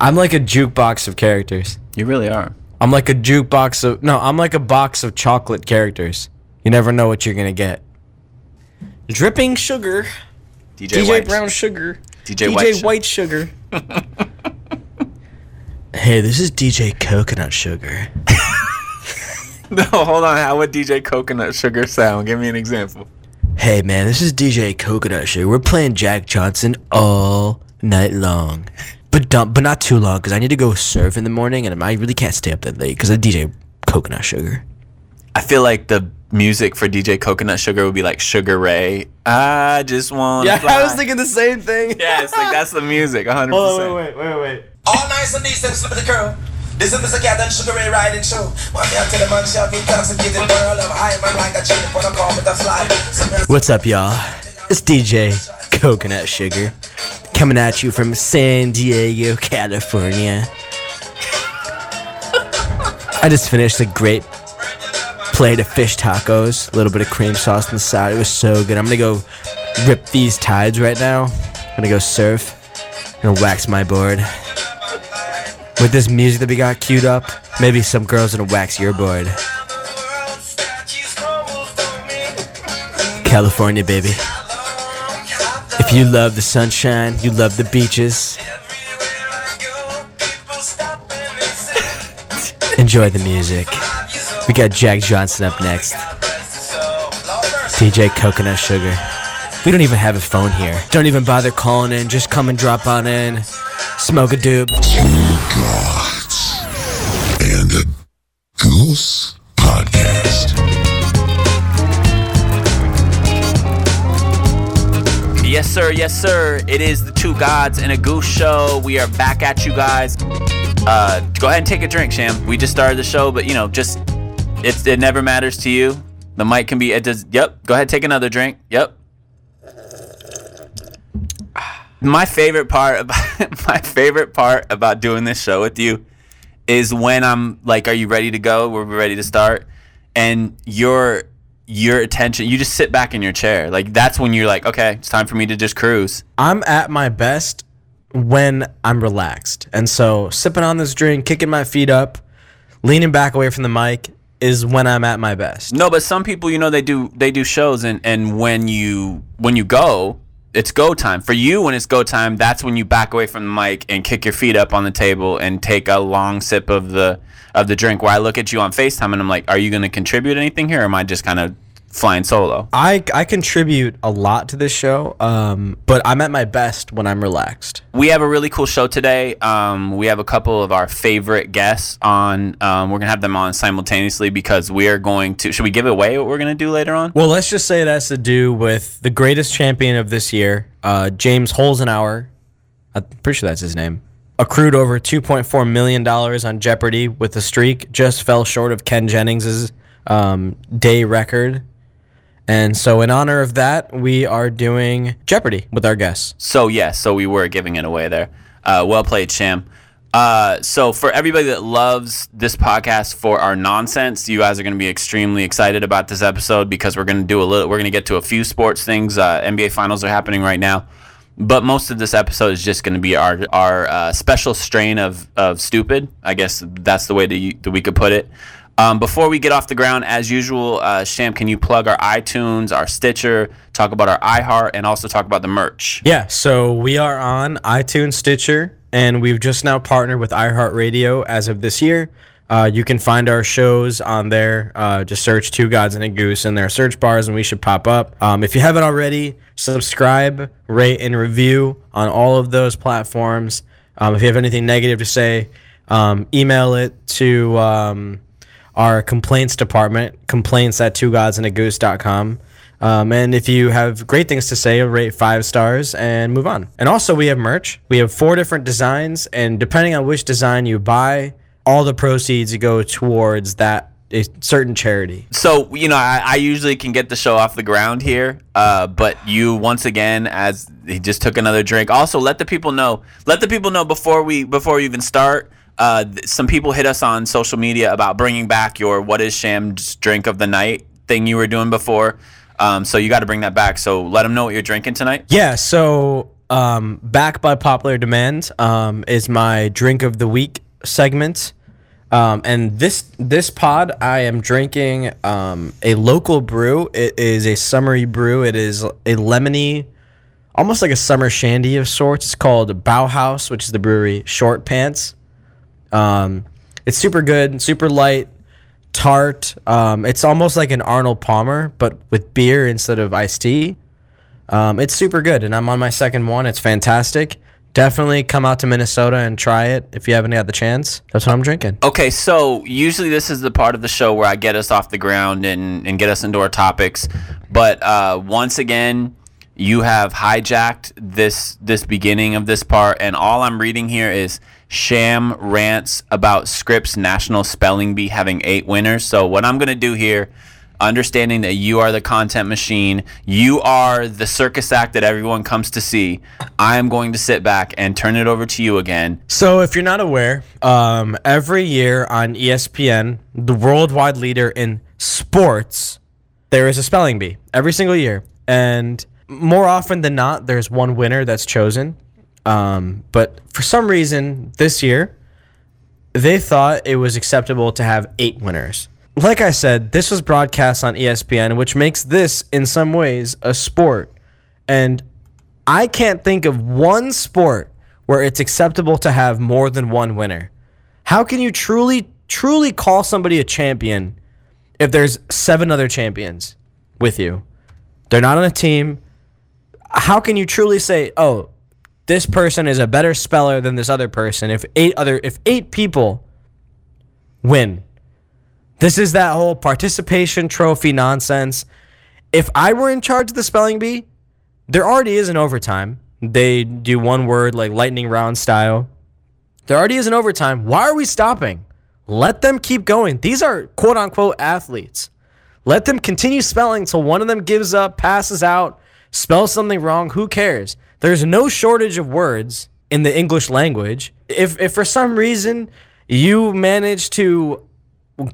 I'm like a jukebox of characters. You really are. I'm like a jukebox of no. I'm like a box of chocolate characters. You never know what you're gonna get. Dripping sugar, DJ, DJ White. Brown sugar, DJ DJ White. White, sugar. hey, this is DJ Coconut Sugar. No, hold on. How would DJ Coconut Sugar sound? Give me an example. Hey man, this is DJ Coconut Sugar. We're playing Jack Johnson all night long, but don't, but not too long because I need to go surf in the morning and I really can't stay up that late because I DJ Coconut Sugar. I feel like the music for DJ Coconut Sugar would be like Sugar Ray. I just want. Yeah, I was thinking the same thing. Yeah, it's like that's the music. 100. Hold percent on, wait, wait, wait, wait. All nice and decent, slip the curl. This is Mr. Cat and Sugar Ray riding show. One me tell the man, shall be intoxicated girl. I'm high, man, like a chick when I call with a fly. What's up, y'all? It's DJ Coconut Sugar coming at you from San Diego, California. I just finished a great plate of fish tacos, a little bit of cream sauce on the side. It was so good. I'm gonna go rip these tides right now. I'm gonna go surf. I'm gonna wax my board. With this music that we got queued up, maybe some girls gonna wax your board. California, baby. You love the sunshine, you love the beaches, enjoy the music. We got Jack Johnson up next. DJ Coconut Sugar. We don't even have a phone here. Don't even bother calling in. Just come and drop on in. Smoke a doob. Gods and a Goose sir. Yes, sir. It is the Two Gods and a Goose show. We are back at you guys. Uh, go ahead and take a drink, Sham. We just started the show, but you know, just it, it never matters to you. The mic can be. It does. Yep. Go ahead, take another drink. Yep. My favorite part about my favorite part about doing this show with you is when I'm like, "Are you ready to go? We're ready to start," and your your attention, you just sit back in your chair. Like that's when you're like, "Okay, it's time for me to just cruise." I'm at my best when I'm relaxed. And so sipping on this drink, kicking my feet up, leaning back away from the mic is when I'm at my best. No, but some people, you know, they do they do shows, and and when you when you go, it's go time for you. When it's go time, that's when you back away from the mic and kick your feet up on the table and take a long sip of the of the drink. Where I look at you on Facetime and I'm like, "Are you going to contribute anything here, or am I just kind of flying solo?" I, I contribute a lot to this show, um, but I'm at my best when I'm relaxed. We have a really cool show today. Um, we have a couple of our favorite guests on. Um, we're gonna have them on simultaneously because we are going to. Should we give away what we're gonna do later on? Well, let's just say it has to do with the greatest champion of this year, uh, James Holzhauer. I'm pretty sure that's his name. Accrued over $2.4 million on Jeopardy with the streak, just fell short of Ken Jennings' um, day record. And so, in honor of that, we are doing Jeopardy with our guests. So yes, so we were giving it away there. Uh, well played, Sham. Uh, so for everybody that loves this podcast for our nonsense, you guys are going to be extremely excited about this episode because we're going to do a little. We're going to get to a few sports things. Uh, NBA finals are happening right now, but most of this episode is just going to be our our uh, special strain of of stupid. I guess that's the way that, you, that we could put it. Um, before we get off the ground, as usual, uh, Sham, can you plug our iTunes, our Stitcher, talk about our iHeart, and also talk about the merch? Yeah, so we are on iTunes, Stitcher, and we've just now partnered with iHeartRadio as of this year. Uh, you can find our shows on there. Uh, just search Two Gods and a Goose in their search bars, and we should pop up. Um, if you haven't already, subscribe, rate, and review on all of those platforms. Um, if you have anything negative to say, um, email it to um, our complaints department, complaints at two gods and a goose.com. Um, and if you have great things to say, rate five stars and move on. And also, we have merch. We have four different designs, and depending on which design you buy, all the proceeds go towards that a certain charity. So you know, I, I usually can get the show off the ground here, uh, but you once again, as he just took another drink. Also, let the people know. Let the people know before we before we even start. Uh, some people hit us on social media about bringing back your "What is Sham's drink of the night" thing you were doing before. Um, so you got to bring that back. So let them know what you're drinking tonight. Yeah, so um, back by popular demand, um, is my drink of the week segment. Um, and this this pod, I am drinking um, a local brew. It is a summery brew. It is a lemony, almost like a summer shandy of sorts. It's called Bauhaus, which is the brewery Short Pants. Um, it's super good, super light, tart. Um, it's almost like an Arnold Palmer, but with beer instead of iced tea. Um, it's super good, and I'm on my second one. It's fantastic. Definitely come out to Minnesota and try it if you haven't had the chance. That's what I'm drinking. Okay, so usually this is the part of the show where I get us off the ground and, and get us into our topics. But uh, once again, you have hijacked this this beginning of this part, and all I'm reading here is Sham rants about Scripps National Spelling Bee having eight winners. So what I'm gonna do here, understanding that you are the content machine, you are the circus act that everyone comes to see. I am going to sit back and turn it over to you again. So, if you're not aware, um, every year on ESPN, the worldwide leader in sports, there is a spelling bee every single year, and more often than not, there's one winner that's chosen. Um, but for some reason, this year, they thought it was acceptable to have eight winners. Like I said, this was broadcast on ESPN, which makes this, in some ways, a sport. And I can't think of one sport where it's acceptable to have more than one winner. How can you truly, truly call somebody a champion if there's seven other champions with you? They're not on a team. How can you truly say, oh, this person is a better speller than this other person if eight other if eight people win? This is that whole participation trophy nonsense. If I were in charge of the spelling bee, there already is an overtime. They do one word like lightning round style. There already is an overtime. Why are we stopping? Let them keep going. These are quote unquote athletes. Let them continue spelling till one of them gives up, passes out, spells something wrong. Who cares? There's no shortage of words in the English language. If if for some reason you manage to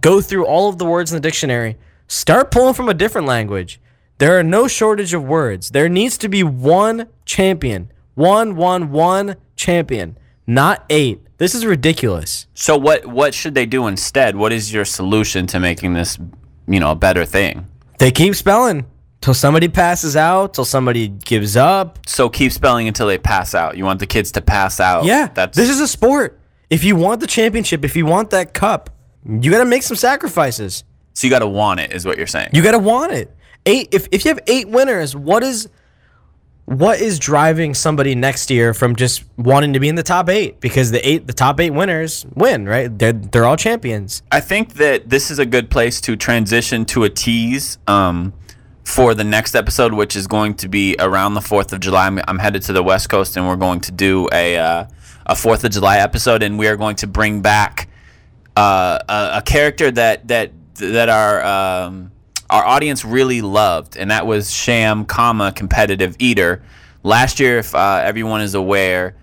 go through all of the words in the dictionary, start pulling from a different language. There are no shortage of words. There needs to be one champion. One, one, one champion, not eight. This is ridiculous. So what what should they do instead? What is your solution to making this, you know, a better thing? They keep spelling till somebody passes out, till somebody gives up. So keep spelling until they pass out. You want the kids to pass out. Yeah, that's this is a sport. If you want the championship, if you want that cup, you got to make some sacrifices. so you got to want it, is what you're saying. You got to want it. Eight. If if you have eight winners, what is what is driving somebody next year from just wanting to be in the top eight? Because the eight, the top eight winners win, right? They're they're all champions. I think that this is a good place to transition to a tease um, for the next episode, which is going to be around the Fourth of July. I'm, I'm headed to the West Coast, and we're going to do a uh, a Fourth of July episode, and we are going to bring back uh, a, a character that that that our um, our audience really loved, and that was Sham, comma competitive eater. Last year, if uh, everyone is aware,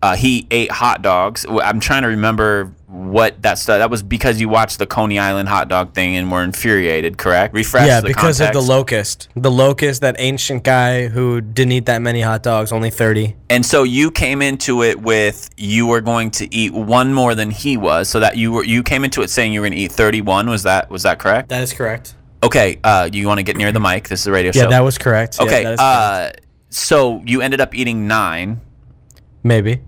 uh, he ate hot dogs. I'm trying to remember what that stuff. That was because you watched the Coney Island hot dog thing and were infuriated, correct? Refresh. yeah, the because of the locust, the locust, that ancient guy who didn't eat that many hot dogs, only thirty. And so you came into it with you were going to eat one more than he was, so that you were you came into it saying you were going to eat 31. Was that was that correct? That is correct. Okay. Uh, you want to get near the mic? This is a radio Yeah, show. that was correct. Yeah, okay. that is correct. uh, so you ended up eating nine. maybe.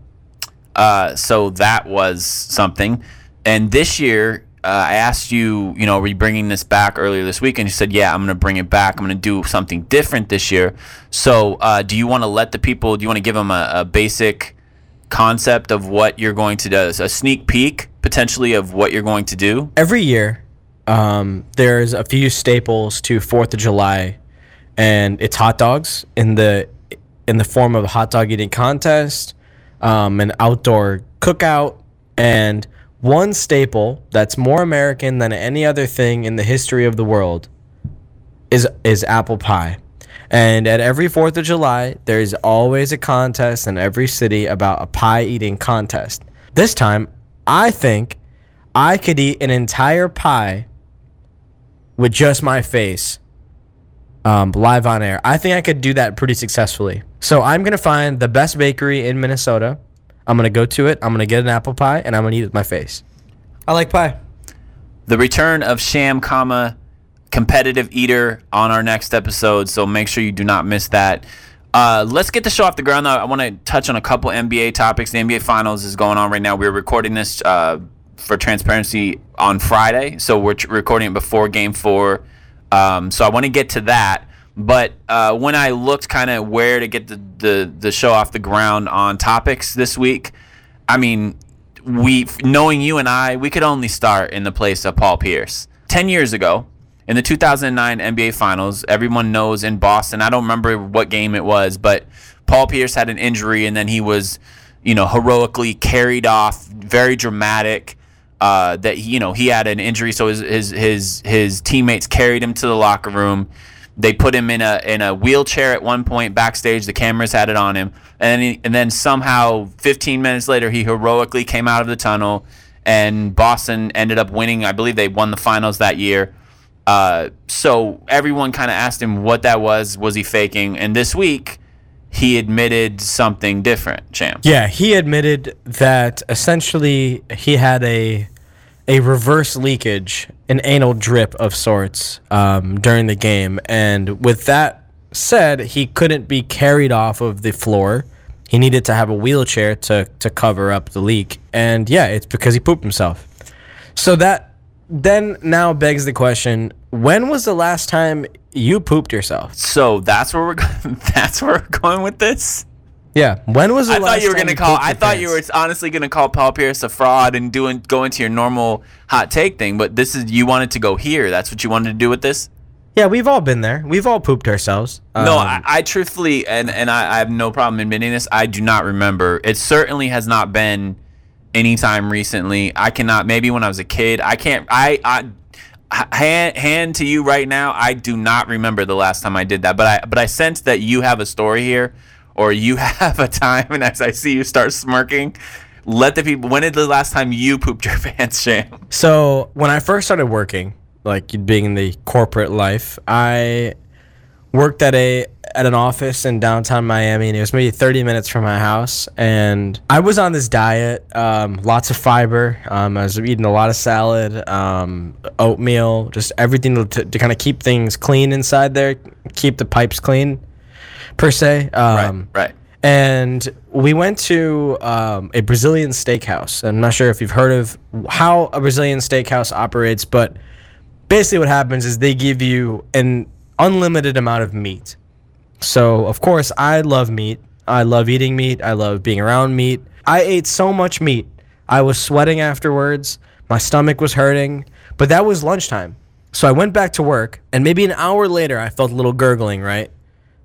Uh, so that was something. And this year, uh, I asked you, you know, are we bringing this back earlier this week? And you said, yeah, I'm going to bring it back. I'm going to do something different this year. So uh, do you want to let the people, do you want to give them a, a basic concept of what you're going to do, a sneak peek potentially of what you're going to do? every year um, there's a few staples to Fourth of July, and it's hot dogs in the in the form of a hot dog eating contest, um, an outdoor cookout, and one staple that's more American than any other thing in the history of the world is is apple pie. And at every 4th of July, there's always a contest in every city about a pie eating contest. This time, I think I could eat an entire pie with just my face um, live on air. I think I could do that pretty successfully. So I'm gonna find the best bakery in Minnesota. I'm gonna go to it. I'm gonna get an apple pie and I'm gonna eat it with my face. I like pie. the return of Sham, comma competitive eater on our next episode. So make sure you do not miss that. Uh, let's get the show off the ground. Though I want to touch on a couple NBA topics. The NBA Finals is going on right now. We're recording this uh, for transparency on Friday, so we're tr- recording it before Game Four. Um, so I want to get to that. But uh, when I looked kind of where to get the, the the show off the ground on topics this week, I mean, we knowing you and I, we could only start in the place of Paul Pierce. Ten years ago, in the 2009 NBA Finals, everyone knows in Boston. I don't remember what game it was, but Paul Pierce had an injury, and then he was, you know, heroically carried off. Very dramatic. Uh, that you know he had an injury, so his his his his teammates carried him to the locker room. They put him in a in a wheelchair at one point backstage. The cameras had it on him, and then he, and then somehow 15 minutes later, he heroically came out of the tunnel, and Boston ended up winning. I believe they won the finals that year. Uh, so everyone kind of asked him what that was. Was he faking? And this week, he admitted something different. Champ. Yeah, he admitted that essentially he had a a reverse leakage, an anal drip of sorts um, during the game, and with that said, he couldn't be carried off of the floor. He needed to have a wheelchair to to cover up the leak, and yeah, it's because he pooped himself. So that then now begs the question: When was the last time you pooped yourself? So that's where we're go- that's where we're going with this. Yeah, when was the I thought you were gonna call. I thought you were honestly gonna call Paul Pierce a fraud and doing go into your normal hot take thing. But this is you wanted to go here. That's what you wanted to do with this. Yeah, we've all been there. We've all pooped ourselves. No, Um, I, I truthfully, and and I, I have no problem admitting this. I do not remember. It certainly has not been anytime recently. I cannot. Maybe when I was a kid. I can't. I. I hand, hand to you right now. I do not remember the last time I did that. But I. But I sense that you have a story here, or you have a time. And as I see you start smirking, let the people. When did the last time you pooped your pants, Sham? So when I first started working, like being in the corporate life, I worked at a at an office in downtown Miami, and it was maybe 30 minutes from my house. And I was on this diet, um, lots of fiber. Um, I was eating a lot of salad, um, oatmeal, just everything to, to kind of keep things clean inside there, keep the pipes clean, per se. Um, right. Right. and we went to um, a Brazilian steakhouse. I'm not sure if you've heard of how a Brazilian steakhouse operates, but basically what happens is they give you an unlimited amount of meat. So, of course, I love meat. I love eating meat. I love being around meat. I ate so much meat. I was sweating afterwards. My stomach was hurting, but that was lunchtime. So I went back to work, and maybe an hour later, I felt a little gurgling, right?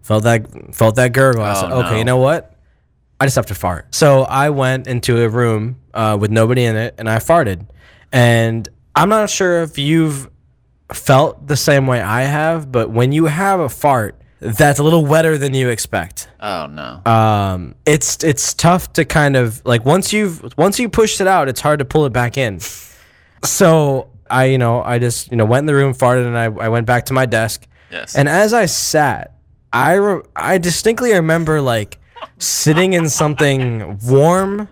Felt that felt that gurgle. I said, Oh, okay, no. you know what? I just have to fart. So I went into a room uh, with nobody in it, and I farted. And I'm not sure if you've felt the same way I have, but when you have a fart that's a little wetter than you expect, Oh no. um, it's it's tough to kind of like once you've once you pushed it out, it's hard to pull it back in. So I, you know, I just you know went in the room, farted, and I, I went back to my desk. yes. And as I sat, I re- I distinctly remember like sitting in something warm,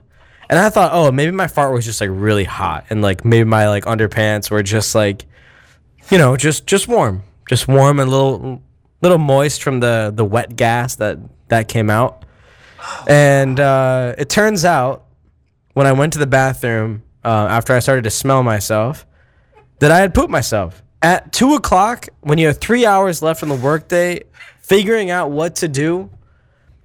and I thought, oh, maybe my fart was just like really hot, and like maybe my like underpants were just like, you know, just just warm, just warm and little little moist from the the wet gas that that came out. And uh, it turns out when I went to the bathroom uh, after I started to smell myself that I had pooped myself. At two o'clock, when you have three hours left on the workday, figuring out what to do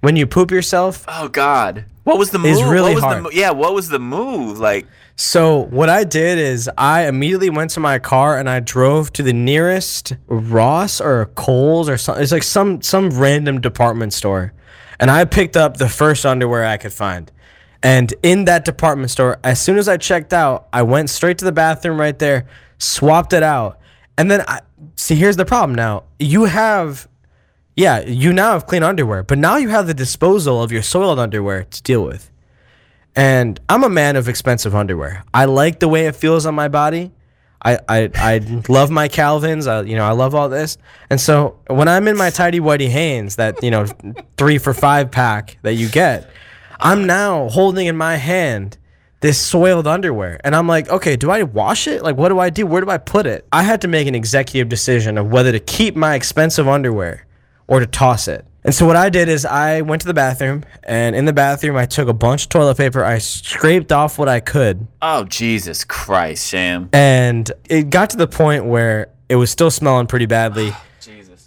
when you poop yourself. Oh God. What was the move? Is really what was hard. The, yeah. What was the move? Like. So what I did is I immediately went to my car and I drove to the nearest Ross or Kohl's or something. It's like some some random department store, and I picked up the first underwear I could find. And in that department store, as soon as I checked out, I went straight to the bathroom right there, swapped it out, and then I see. Here's the problem. Now you have, yeah, you now have clean underwear, but now you have the disposal of your soiled underwear to deal with. And I'm a man of expensive underwear. I like the way it feels on my body. I, I, I love my Calvins. I, you know, I love all this. And so when I'm in my tidy whitey Hanes, that you know, three for five pack that you get, I'm now holding in my hand this soiled underwear, and I'm like, okay, do I wash it? Like, what do I do? Where do I put it? I had to make an executive decision of whether to keep my expensive underwear or to toss it. And so what I did is I went to the bathroom, and in the bathroom I took a bunch of toilet paper. I scraped off what I could, Oh Jesus Christ, Sam! and it got to the point where it was still smelling pretty badly.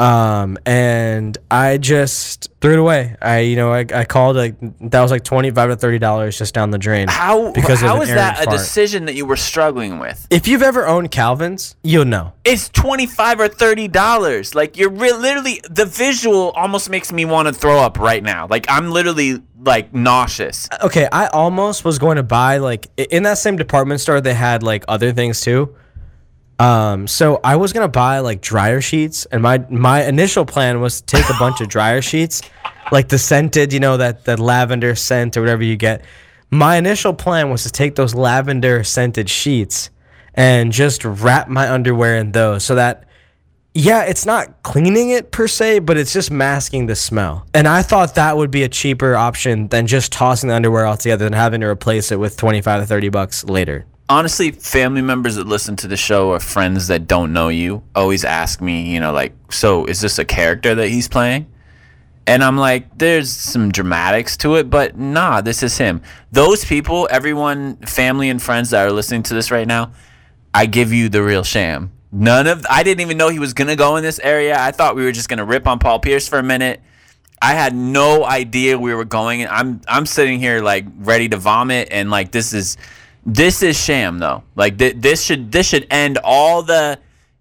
Um, and I just threw it away. I, you know, I, I called like that was like twenty five to thirty dollars just down the drain. How because how is that a fart. decision that you were struggling with? If you've ever owned Calvin's, you'll know. It's twenty five or thirty dollars. Like you're re- literally the visual almost makes me want to throw up right now. Like I'm literally like nauseous. Okay, I almost was going to buy like in that same department store they had like other things too. Um, so I was gonna buy like dryer sheets, and my my initial plan was to take a bunch of dryer sheets, like the scented, you know, that that lavender scent or whatever you get. My initial plan was to take those lavender scented sheets and just wrap my underwear in those, so that yeah, it's not cleaning it per se, but it's just masking the smell. And I thought that would be a cheaper option than just tossing the underwear altogether and having to replace it with 25 to 30 bucks later. Honestly, family members that listen to the show or friends that don't know you always ask me, you know, like, so is this a character that he's playing? And I'm like, there's some dramatics to it, but nah, this is him. Those people, everyone, family and friends that are listening to this right now, I give you the real sham. None of I didn't even know he was gonna go in this area. I thought we were just gonna rip on Paul Pierce for a minute. I had no idea we were going. I'm I'm sitting here like ready to vomit, and like this is this is sham though. Like th- this should this should end all the.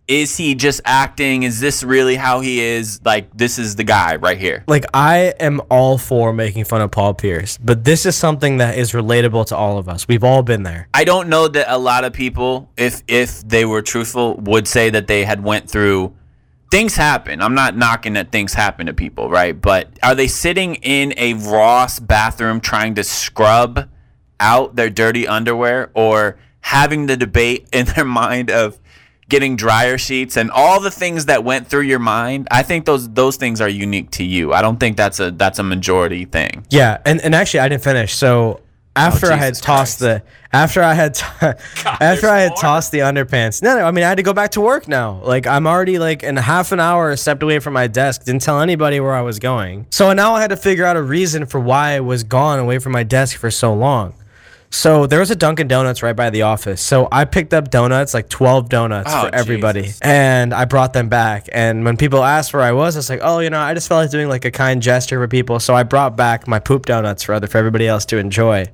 Is he just acting? Is this really how he is? Like this is the guy right here. Like, I am all for making fun of Paul Pierce, but this is something that is relatable to all of us. We've all been there. I don't know that a lot of people, if if they were truthful, would say that they had went through things happen. I'm not knocking that things happen to people, right? But are they sitting in a Ross bathroom trying to scrub out their dirty underwear or having the debate in their mind of getting dryer sheets and all the things that went through your mind? I think those those things are unique to you. I don't think that's a that's a majority thing. Yeah, and, and actually I didn't finish. So oh, after I had Oh, tossed Christ. the after I had t- after I had tossed the underpants. No, no, I mean I had to go back to work now. Like I'm already like in half an hour stepped away from my desk. Didn't tell anybody where I was going. So now I had to figure out a reason for why I was gone away from my desk for so long. So there was a Dunkin' Donuts right by the office. So I picked up donuts, like 12 donuts Oh, for everybody. Jesus. And I brought them back. And when people asked where I was, I was like, oh, you know, I just felt like doing like a kind gesture for people. So I brought back my poop donuts for other for everybody else to enjoy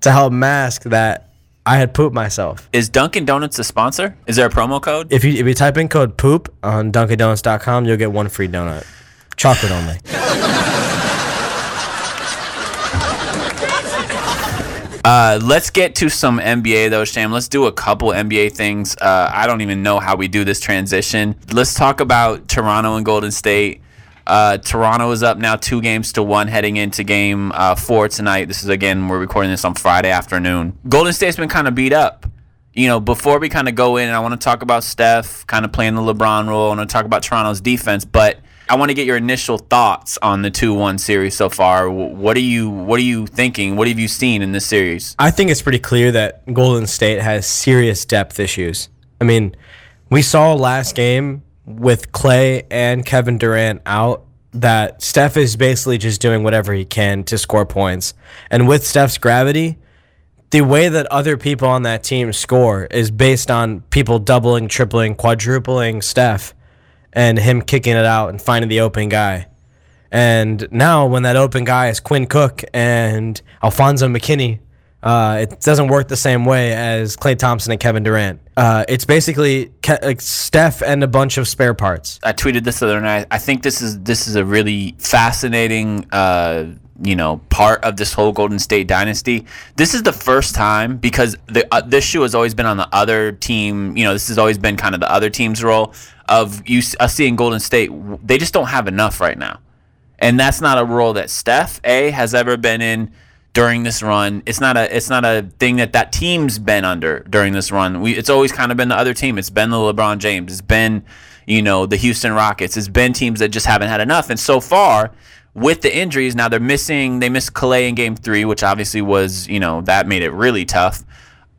to help mask that I had pooped myself. Is Dunkin' Donuts a sponsor? Is there a promo code? If you if you type in code poop on dunkindonuts.com, you'll get one free donut. Chocolate only. Uh, let's get to some NBA though, Sham. Let's do a couple NBA things. Uh, I don't even know how we do this transition. Let's talk about Toronto and Golden State. Uh, Toronto is up now two games to one heading into game uh, four tonight. This is again, we're recording this on Friday afternoon. Golden State's been kind of beat up. You know, before we kind of go in, I want to talk about Steph kind of playing the LeBron role. I want to talk about Toronto's defense, but I want to get your initial thoughts on the two-one series so far. What are you What are you thinking? What have you seen in this series? I think it's pretty clear that Golden State has serious depth issues. I mean, we saw last game with Klay and Kevin Durant out that Steph is basically just doing whatever he can to score points. And with Steph's gravity, the way that other people on that team score is based on people doubling, tripling, quadrupling Steph and him kicking it out and finding the open guy. And now, when that open guy is Quinn Cook and Alfonzo McKinnie, uh, it doesn't work the same way as Klay Thompson and Kevin Durant. Uh, it's basically Ke- Steph and a bunch of spare parts. I tweeted this the other night. I think this is this is a really fascinating, uh, you know, part of this whole Golden State dynasty. This is the first time because the uh, this shoe has always been on the other team. You know, this has always been kind of the other team's role of you us seeing Golden State. They just don't have enough right now, and that's not a role that Steph a has ever been in during this run. It's not a it's not a thing that that team's been under during this run. We it's always kind of been the other team. It's been the LeBron James. It's been you know the Houston Rockets. It's been teams that just haven't had enough. And so far with the injuries, now they're missing. They missed Klay in Game Three, which obviously was you know that made it really tough.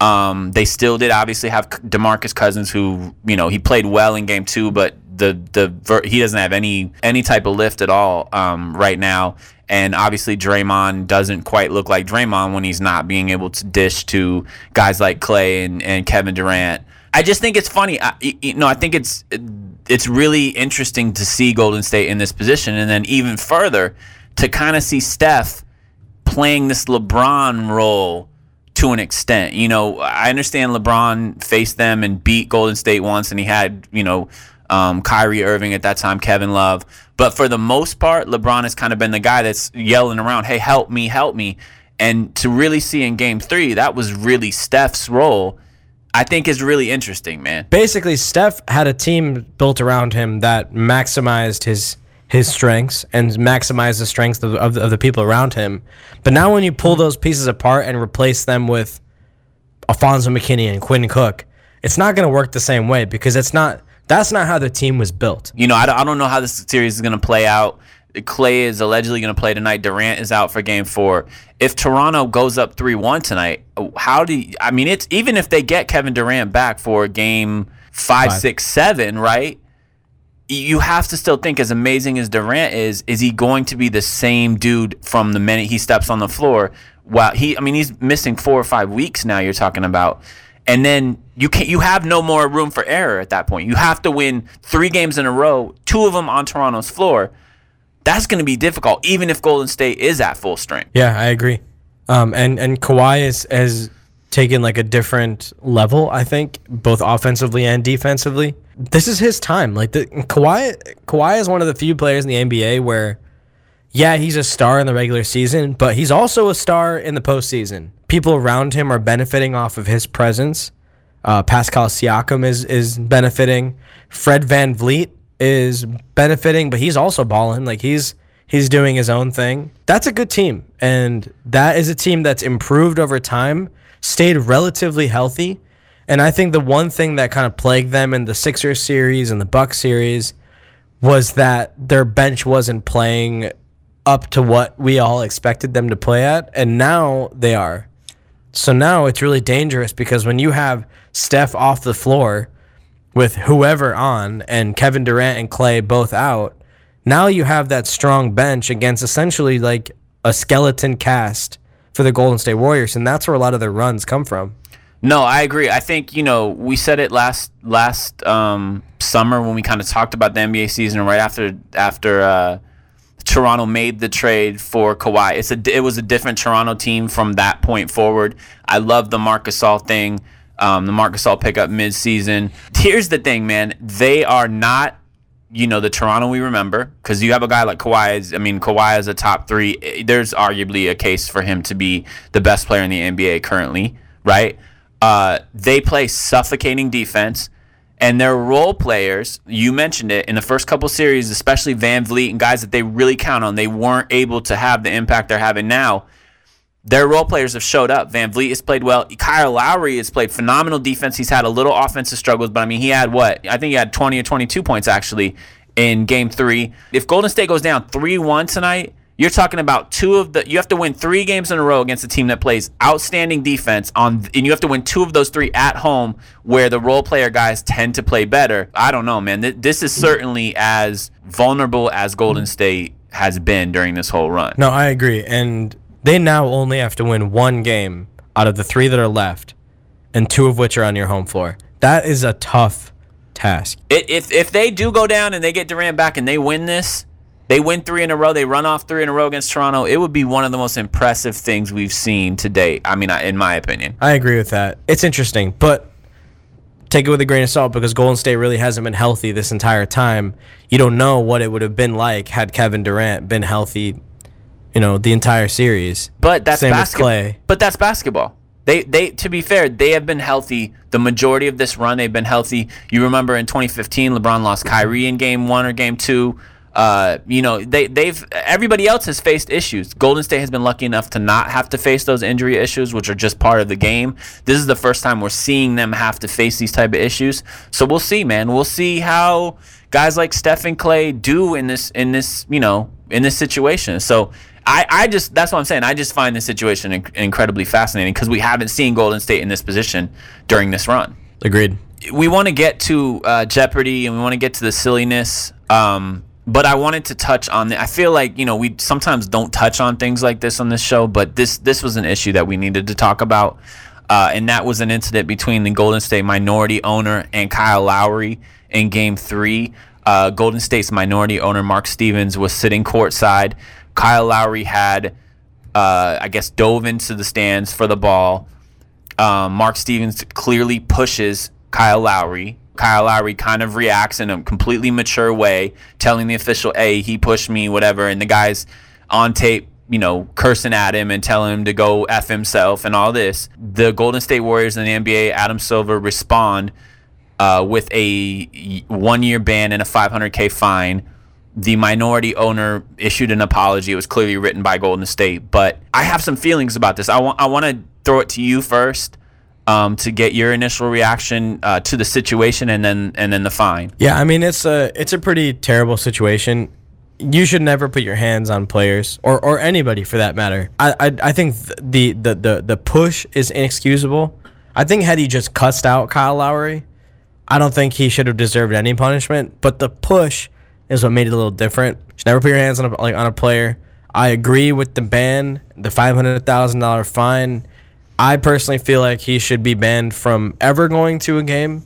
Um, they still did obviously have DeMarcus Cousins, who you know he played well in Game Two, but the the he doesn't have any any type of lift at all um, right now. And obviously, Draymond doesn't quite look like Draymond when he's not being able to dish to guys like Klay and, and Kevin Durant. I just think it's funny. I, you know, I think it's it's really interesting to see Golden State in this position, and then even further to kind of see Steph playing this LeBron role to an extent. You know, I understand LeBron faced them and beat Golden State once, and he had you know um, Kyrie Irving at that time, Kevin Love. But for the most part, LeBron has kind of been the guy that's yelling around, "Hey, help me, help me!" And to really see in Game Three, that was really Steph's role. I think is really interesting, man. Basically, Steph had a team built around him that maximized his his strengths and maximize the strengths of, of, the, of the people around him. But now, when you pull those pieces apart and replace them with Alfonzo McKinnie and Quinn Cook, it's not going to work the same way because it's not. That's not how the team was built. You know, I don't, I don't know how this series is going to play out. Klay is allegedly going to play tonight. Durant is out for game four. If Toronto goes up 3 1 tonight, how do you, I mean, it's even if they get Kevin Durant back for game five, five. six, seven, right? You have to still think, as amazing as Durant is, is he going to be the same dude from the minute he steps on the floor? Well, he, I mean, he's missing four or five weeks now. You're talking about, and then you can not you have no more room for error at that point. You have to win three games in a row, two of them on Toronto's floor that's going to be difficult, even if Golden State is at full strength. Yeah, I agree. Um, and and Kawhi has taken like a different level, I think, both offensively and defensively. This is his time. Like the Kawhi, Kawhi is one of the few players in the NBA where, yeah, he's a star in the regular season, but he's also a star in the postseason. People around him are benefiting off of his presence. Uh, Pascal Siakam is is benefiting. Fred VanVleet is benefiting, but he's also balling. Like he's he's doing his own thing. That's a good team, and that is a team that's improved over time, stayed relatively healthy, and I think the one thing that kind of plagued them in the Sixers series and the Bucks series was that their bench wasn't playing up to what we all expected them to play at, and now they are. So now it's really dangerous because when you have Steph off the floor with whoever on and Kevin Durant and Klay both out, now you have that strong bench against essentially like a skeleton cast for the Golden State Warriors, and that's where a lot of their runs come from. No, I agree. I think you know we said it last last um, summer when we kind of talked about the NBA season right after after uh, Toronto made the trade for Kawhi. It's a it was a different Toronto team from that point forward. I love the Marc Gasol thing um, the Marc Gasol pickup midseason. Here's the thing, man. They are not, you know, the Toronto we remember because you have a guy like Kawhi. I mean, Kawhi is a top three. There's arguably a case for him to be the best player in the NBA currently, right? Uh, they play suffocating defense. And their role players, you mentioned it in the first couple series, especially VanVleet and guys that they really count on, they weren't able to have the impact they're having now their role players have showed up. VanVleet has played well. Kyle Lowry has played phenomenal defense. He's had a little offensive struggles, but I mean, he had what? I think he had 20 or 22 points actually in game three. If Golden State goes down 3 1 tonight, you're talking about two of the. You have to win three games in a row against a team that plays outstanding defense on, and you have to win two of those three at home, where the role player guys tend to play better. I don't know, man. This is certainly as vulnerable as Golden State has been during this whole run. No, I agree, and they now only have to win one game out of the three that are left, and two of which are on your home floor. That is a tough task. It, if if they do go down and they get Durant back and they win this, they win three in a row. They run off three in a row against Toronto. It would be one of the most impressive things we've seen to date. I mean, in my opinion. I agree with that. It's interesting, but take it with a grain of salt because Golden State really hasn't been healthy this entire time. You don't know what it would have been like had Kevin Durant been healthy you know, the entire series. But that's Same basketball. But that's basketball. They they to be fair, they have been healthy the majority of this run. They've been healthy. You remember in 2015, LeBron lost Kyrie in game 1 or game 2. Uh, you know, they they've everybody else has faced issues. Golden State has been lucky enough to not have to face those injury issues, which are just part of the game. This is the first time we're seeing them have to face these type of issues. So we'll see, man. We'll see how guys like Steph and Klay do in this in this you know in this situation. So I, I just that's what I'm saying. I just find this situation inc- incredibly fascinating because we haven't seen Golden State in this position during this run. Agreed. We want to get to uh, Jeopardy and we want to get to the silliness. Um, but I wanted to touch on the. I feel like you know we sometimes don't touch on things like this on this show, but this this was an issue that we needed to talk about, uh, and that was an incident between the Golden State minority owner and Kyle Lowry in Game Three. Uh, Golden State's minority owner Mark Stevens was sitting courtside. Kyle Lowry had, uh, I guess, dove into the stands for the ball. Um, Mark Stevens clearly pushes Kyle Lowry. Kyle Lowry kind of reacts in a completely mature way, telling the official, "Hey, he pushed me, whatever." And the guy's on tape, you know, cursing at him and telling him to go f himself and all this. The Golden State Warriors and the NBA, Adam Silver, respond uh, with a one-year ban and a 500k fine. The minority owner issued an apology. It was clearly written by Golden State, but I have some feelings about this. I want I want to throw it to you first um, to get your initial reaction uh, to the situation and then and then the fine. Yeah, I mean it's a it's a pretty terrible situation. You should never put your hands on players or, or anybody for that matter. I I, I think the, the the the push is inexcusable. I think had he just cussed out Kyle Lowry, I don't think he should have deserved any punishment. But the push is what made it a little different. You should never put your hands on a, like on a player. I agree with the ban, the five hundred thousand dollar fine. I personally feel like he should be banned from ever going to a game.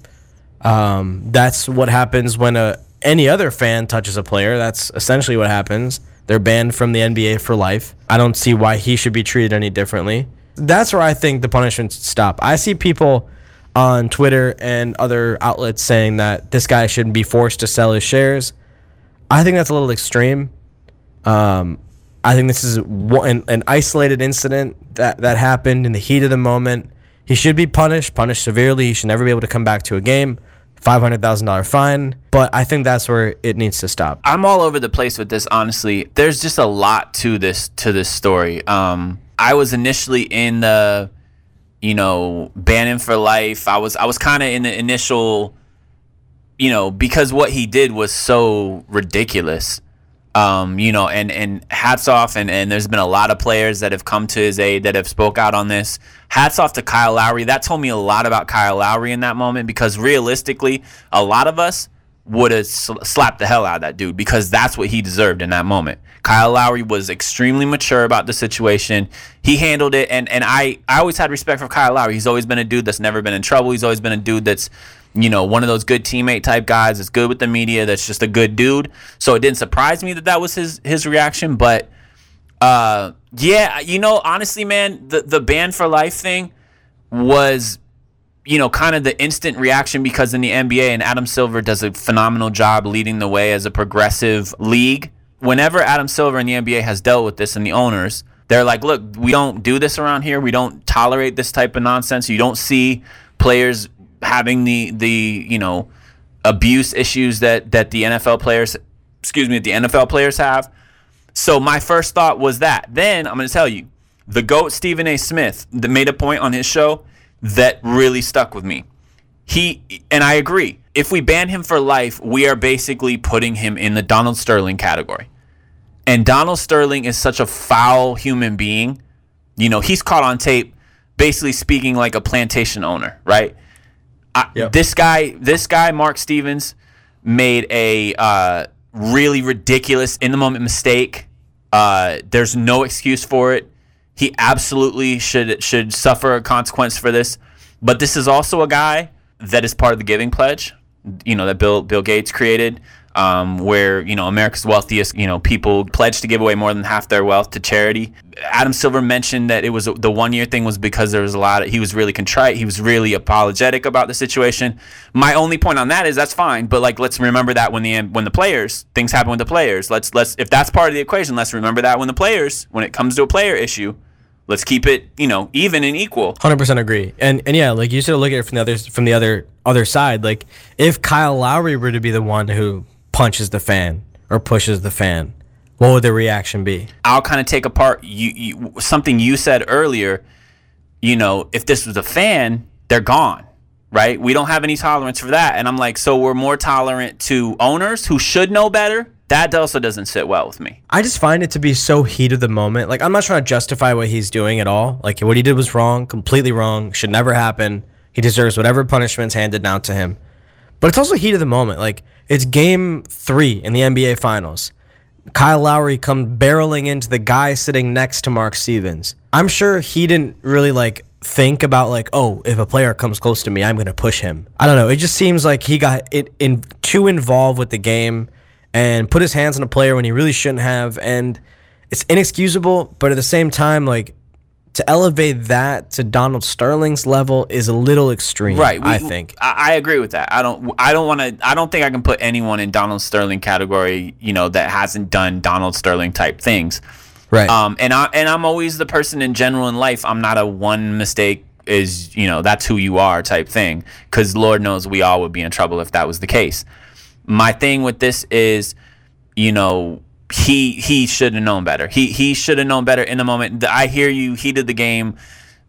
Um, that's what happens when a any other fan touches a player. That's essentially what happens. They're banned from the NBA for life. I don't see why he should be treated any differently. That's where I think the punishments stop. I see people on Twitter and other outlets saying that this guy shouldn't be forced to sell his shares. I think that's a little extreme. Um, I think this is one, an isolated incident that, that happened in the heat of the moment. He should be punished, punished severely. He should never be able to come back to a game. $500,000 fine. But I think that's where it needs to stop. I'm all over the place with this. Honestly, there's just a lot to this to this story. Um, I was initially in the, you know, banning for life. I was I was kind of in the initial, you know, because what he did was so ridiculous. Um, you know, and and hats off, and and there's been a lot of players that have come to his aid that have spoke out on this. Hats off to Kyle Lowry. That told me a lot about Kyle Lowry in that moment because realistically, a lot of us would have sl- slapped the hell out of that dude because that's what he deserved in that moment. Kyle Lowry was extremely mature about the situation. He handled it, and and I I always had respect for Kyle Lowry. He's always been a dude that's never been in trouble. He's always been a dude that's you know, one of those good teammate type guys that's good with the media, that's just a good dude. So it didn't surprise me that that was his his reaction, but uh yeah, you know, honestly, man, the the ban for life thing was you know, kind of the instant reaction because in the NBA and Adam Silver does a phenomenal job leading the way as a progressive league. Whenever Adam Silver in the NBA has dealt with this and the owners, they're like, look, we don't do this around here. We don't tolerate this type of nonsense. You don't see players having the the you know abuse issues that that the NFL players excuse me the NFL players have. So my first thought was that. Then I'm going to tell you, the goat Stephen A. Smith that made a point on his show that really stuck with me. He and I agree. If we ban him for life, we are basically putting him in the Donald Sterling category. And Donald Sterling is such a foul human being. You know, he's caught on tape basically speaking like a plantation owner, right? I, Yep. This guy, this guy, Mark Stevens, made a uh, really ridiculous in the moment mistake. Uh, there's no excuse for it. He absolutely should should suffer a consequence for this. But this is also a guy that is part of the Giving Pledge, you know, that Bill Bill Gates created, um, where you know America's wealthiest you know people pledge to give away more than half their wealth to charity. Adam Silver mentioned that it was the one year thing was because there was a lot of he was really contrite, he was really apologetic about the situation. My only point on that is that's fine, but like let's remember that when the when the players things happen with the players. Let's let's if that's part of the equation, let's remember that when the players when it comes to a player issue, let's keep it you know even and equal. Hundred percent agree, and and yeah, like you should look at it from the other from the other other side. Like if Kyle Lowry were to be the one who punches the fan, or pushes the fan, what would the reaction be? I'll kind of take apart you, you something you said earlier. You know, if this was a fan, they're gone, right? We don't have any tolerance for that. And I'm like, so we're more tolerant to owners who should know better. That also doesn't sit well with me. I just find it to be so heat of the moment. Like I'm not trying to justify what he's doing at all. Like what he did was wrong, completely wrong, should never happen. He deserves whatever punishment's handed down to him. But it's also heat of the moment. Like it's game 3 in the NBA finals. Kyle Lowry come barreling into the guy sitting next to Mark Stevens. I'm sure he didn't really like think about like, oh, if a player comes close to me, I'm gonna push him. I don't know. It just seems like he got it in too involved with the game and put his hands on a player when he really shouldn't have, and it's inexcusable. But at the same time, like to elevate that to Donald Sterling's level is a little extreme. Right. we- I think. I, I agree with that. I don't. I don't want to. I don't think I can put anyone in Donald Sterling category. You know that hasn't done Donald Sterling type things. Right. Um. And I and I'm always the person in general in life. I'm not a one mistake is you know that's who you are type thing. Because Lord knows we all would be in trouble if that was the case. My thing with this is, you know, he he should have known better. He he should have known better in the moment. I hear you. He did the game.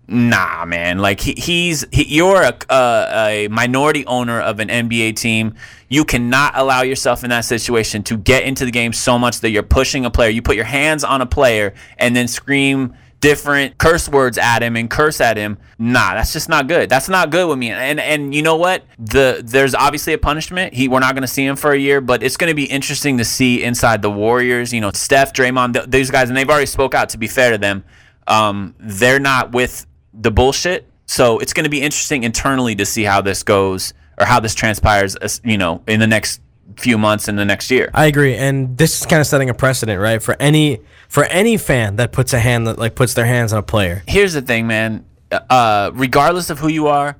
Nah, man. Like he, he's he, you're a, a a minority owner of an NBA team. You cannot allow yourself in that situation to get into the game so much that you're pushing a player. You put your hands on a player and then scream different curse words at him and curse at him. Nah, that's just not good. That's not good with me. And and you know what? The there's obviously a punishment. He we're not going to see him for a year, but it's going to be interesting to see inside the Warriors. You know, Steph, Draymond, th- these guys, and they've already spoke out. To be fair to them, um, they're not with the bullshit. So it's going to be interesting internally to see how this goes or how this transpires. You know, in the next few months in the next year. I agree, and this is kind of setting a precedent, right? For any for any fan that puts a hand that like puts their hands on a player. here's the thing, man. Uh, regardless of who you are,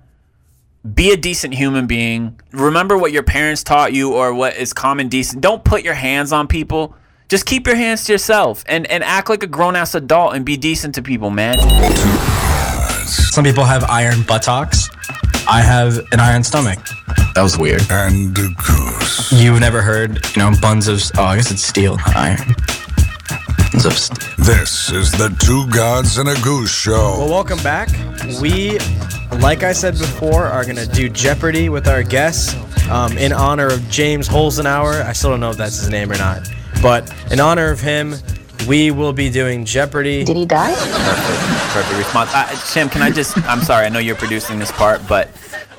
be a decent human being. Remember what your parents taught you or what is common decent. Don't put your hands on people. Just keep your hands to yourself and, and act like a grown ass adult and be decent to people, man. Some people have iron buttocks. I have an iron stomach. That was weird. And a goose. You've never heard, you know, buns of, oh, I guess it's steel, not iron. Buns of steel. This is the Two Gods and a Goose Show. Well, welcome back. We, like I said before, are gonna do Jeopardy with our guests um, in honor of James Holzenauer. I still don't know if that's his name or not, but in honor of him, we will be doing Jeopardy. Did he die? Perfect, perfect response. Uh, Shim, can I just? I'm sorry. I know you're producing this part, but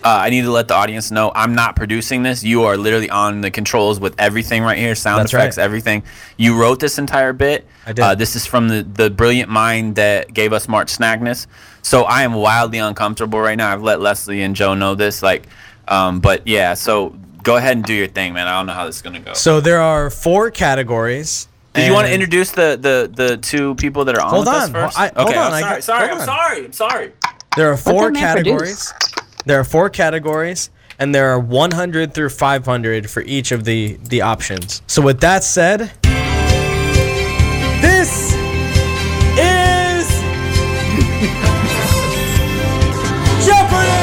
uh, I need to let the audience know I'm not producing this. You are literally on the controls with everything right here, sound That's effects, right. everything. You wrote this entire bit. I did. Uh, this is from the the brilliant mind that gave us March Snagness. So I am wildly uncomfortable right now. I've let Leslie and Joe know this. Like, um, but yeah. So go ahead and do your thing, man. I don't know how this is gonna go. So there are four categories. Did you want to introduce the, the, the two people that are on Hold with us first? I- hold okay, on, I'm I sorry. got- sorry, hold I'm on. sorry. I'm sorry. There are four that man categories. There are four categories, and there are 100 through 500 for each of the the options. So with that said, this is Jeopardy.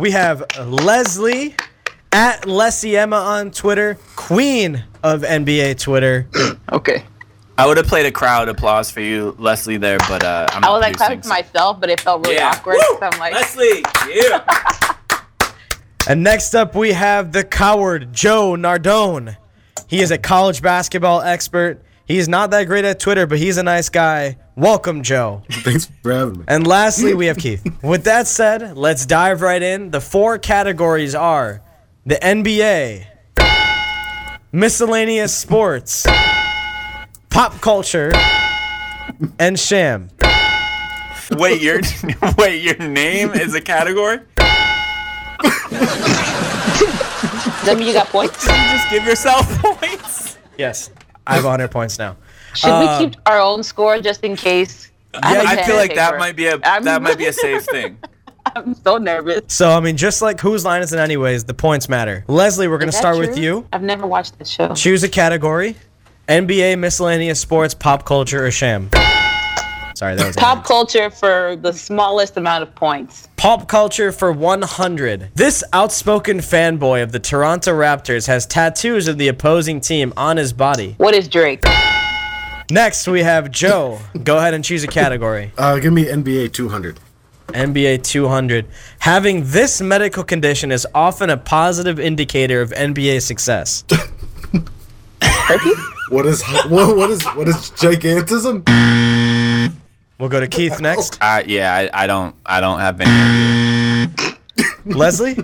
We have Leslie at Lesiema on Twitter, queen of NBA Twitter. Okay. I would have played a crowd applause for you, Leslie, there, but uh, I'm I was like producing, clapping for myself, but it felt really Yeah. awkward. Woo! So I'm like, Leslie, yeah. And next up, we have the coward Joe Nardone. He is a college basketball expert. He's not that great at Twitter, but he's a nice guy. Welcome, Joe. Thanks for having me. And lastly, we have Keith. With that said, let's dive right in. The four categories are the NBA, miscellaneous sports, pop culture, and sham. wait, your wait, your name is a category? does that mean you got points? Did You just give yourself points. Yes, I have 100 points now. Should Uh, we keep our own score just in case? I have a I pen feel and like that paper. might be a I'm- that might be a safe thing. I'm so nervous. So, I mean, just like whose line is it anyways, the points matter. Leslie, we're going to Is that start with you. I've never watched this show. Choose a category NBA, miscellaneous sports, pop culture, or sham. Sorry, that was Pop culture for the smallest amount of points. Pop culture for 100. This outspoken fanboy of the Toronto Raptors has tattoos of the opposing team on his body. What is Drake? Next, we have Joe. Go ahead and choose a category. Uh, give me NBA 200. NBA 200. Having this medical condition is often a positive indicator of NBA success. What is what, what is what is gigantism? We'll go to Keith next. Uh, yeah, I, I don't I don't have any. Leslie?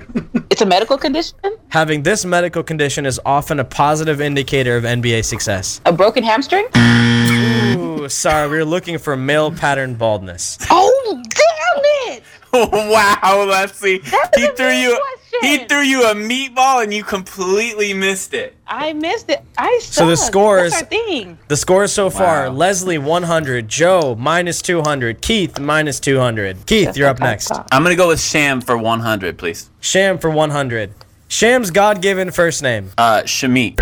It's a medical condition? Having this medical condition is often a positive indicator of NBA success. A broken hamstring? Ooh, sorry, we were looking for male pattern baldness. Oh, damn it! wow, Leslie, he a threw big you he threw you a meatball and you completely missed it. I missed it. I suck. So the scores- That's our thing. The scores so far Wow. Leslie 100, Joe minus 200, Keith minus 200. Keith, That's you're up next. bad. I'm gonna go with Sham for 100, please. Sham for 100. Sham's God given first name. Uh, Shamit.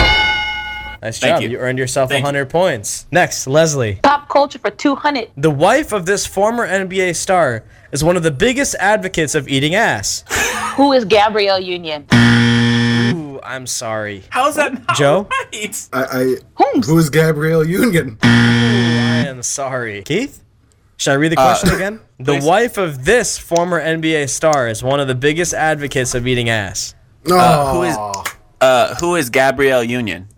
Nice Thank job. you. You. earned yourself Thank you. 100 points. Next, Leslie. Pop culture for 200. The wife of this former NBA star is one of the biggest advocates of eating ass. Who is Gabrielle Union? Ooh, I'm sorry. How's that not Joe? right? I, I Holmes. who is Gabrielle Union? I am sorry. Keith? Should I read the question again? The Uh, please. wife of this former NBA star is one of the biggest advocates of eating ass. Oh, who is- Uh, who is Gabrielle Union?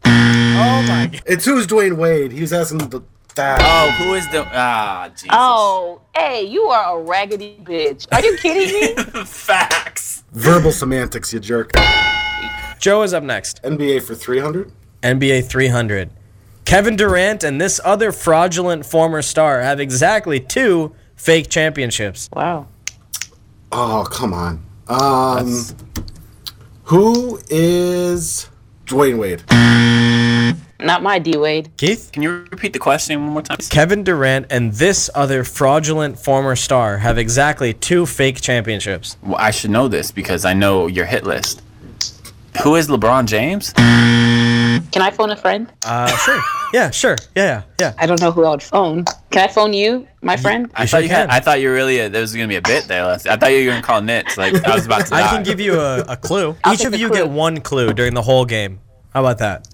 Oh my god. It's who's Dwyane Wade. He was asking the that. Oh, who is the ah Jesus. Oh, hey, you are a raggedy bitch. Are you kidding me? Facts. Verbal semantics, you jerk. Joe is up next. NBA for 300. NBA 300. Kevin Durant and this other fraudulent former star have exactly two fake championships. wow. Oh, come on. Um, who is Dwyane Wade? Not my D Wade. Keith? Can you repeat the question one more time? Kevin Durant and this other fraudulent former star have exactly two fake championships. Well, I should know this because I know your hit list. Who is LeBron James? Can I phone a friend? Uh, sure. Yeah, sure. Yeah, yeah, yeah. I don't know who I would phone. Can I phone you, my friend? I You thought you had, can. I thought you were really there was gonna be a bit there. Leslie. I thought you were gonna call Nits. Like I was about to. I die. can give you a, a clue. I'll Each of you clue. get one clue during the whole game. How about that?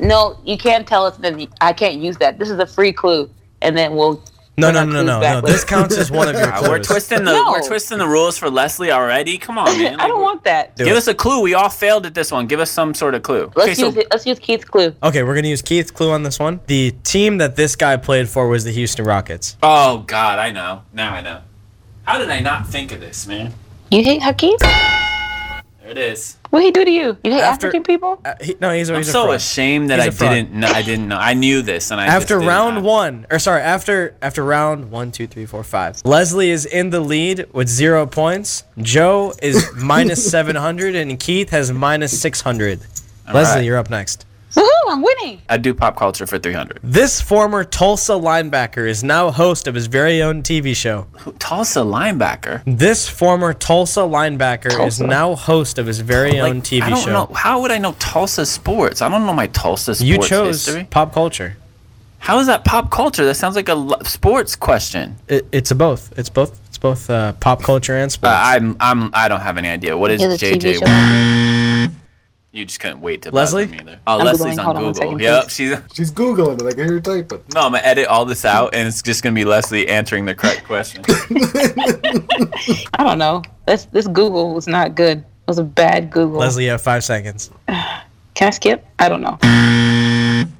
No, you can't tell us that I can't use that. This is a free clue, and then we'll. No, bring no, no, no, no. This counts as one of your clues. we're twisting the No. we're twisting the rules for Leslie already. Come on, man. I don't want that. Give it. us a clue. We all failed at this one. Give us some sort of clue. Let's okay, so use it. Let's use Keith's clue. Okay, we're gonna use Keith's clue on this one. The team that this guy played for was the Houston Rockets. oh god, I know. Now I know. How did I not think of this, man? You hate Hakeem? There it is. What he do to you? You hate After- African people? Uh, he, no, he's, I'm he's a so fraud. ashamed that He's I a didn't know. I didn't know. I knew this, and I just After did round not. one, or sorry, after after round one, two, three, four, five, Leslie is in the lead with zero points. Joe is minus seven hundred, and Keith has minus six hundred. Leslie, right. you're up next. Woohoo! I'm winning. I do pop culture for 300. This former Tulsa linebacker is now host of his very own TV show. Who- Tulsa linebacker. This former Tulsa linebacker is now host of his very Like, own TV I don't show. know. How would I know Tulsa sports? I don't know my Tulsa sports You chose history. pop culture. How is that pop culture? That sounds like a sports question. It, it's a both. It's both. It's both uh, pop culture and Uh, sports. I'm I'm I don't have any idea. What is Yeah, JJ? Show. Warner? You just couldn't wait to Leslie? buzz them either. Oh, I'm Leslie's Googling. on Hold Google. second, yep, she's. She's googling it. I can hear her type it. No, I'm gonna edit all this out, and it's just gonna be Leslie answering the correct question. I don't know. This this Google was not good. It was a bad Google. Leslie, you have five seconds. Can I skip? I don't know.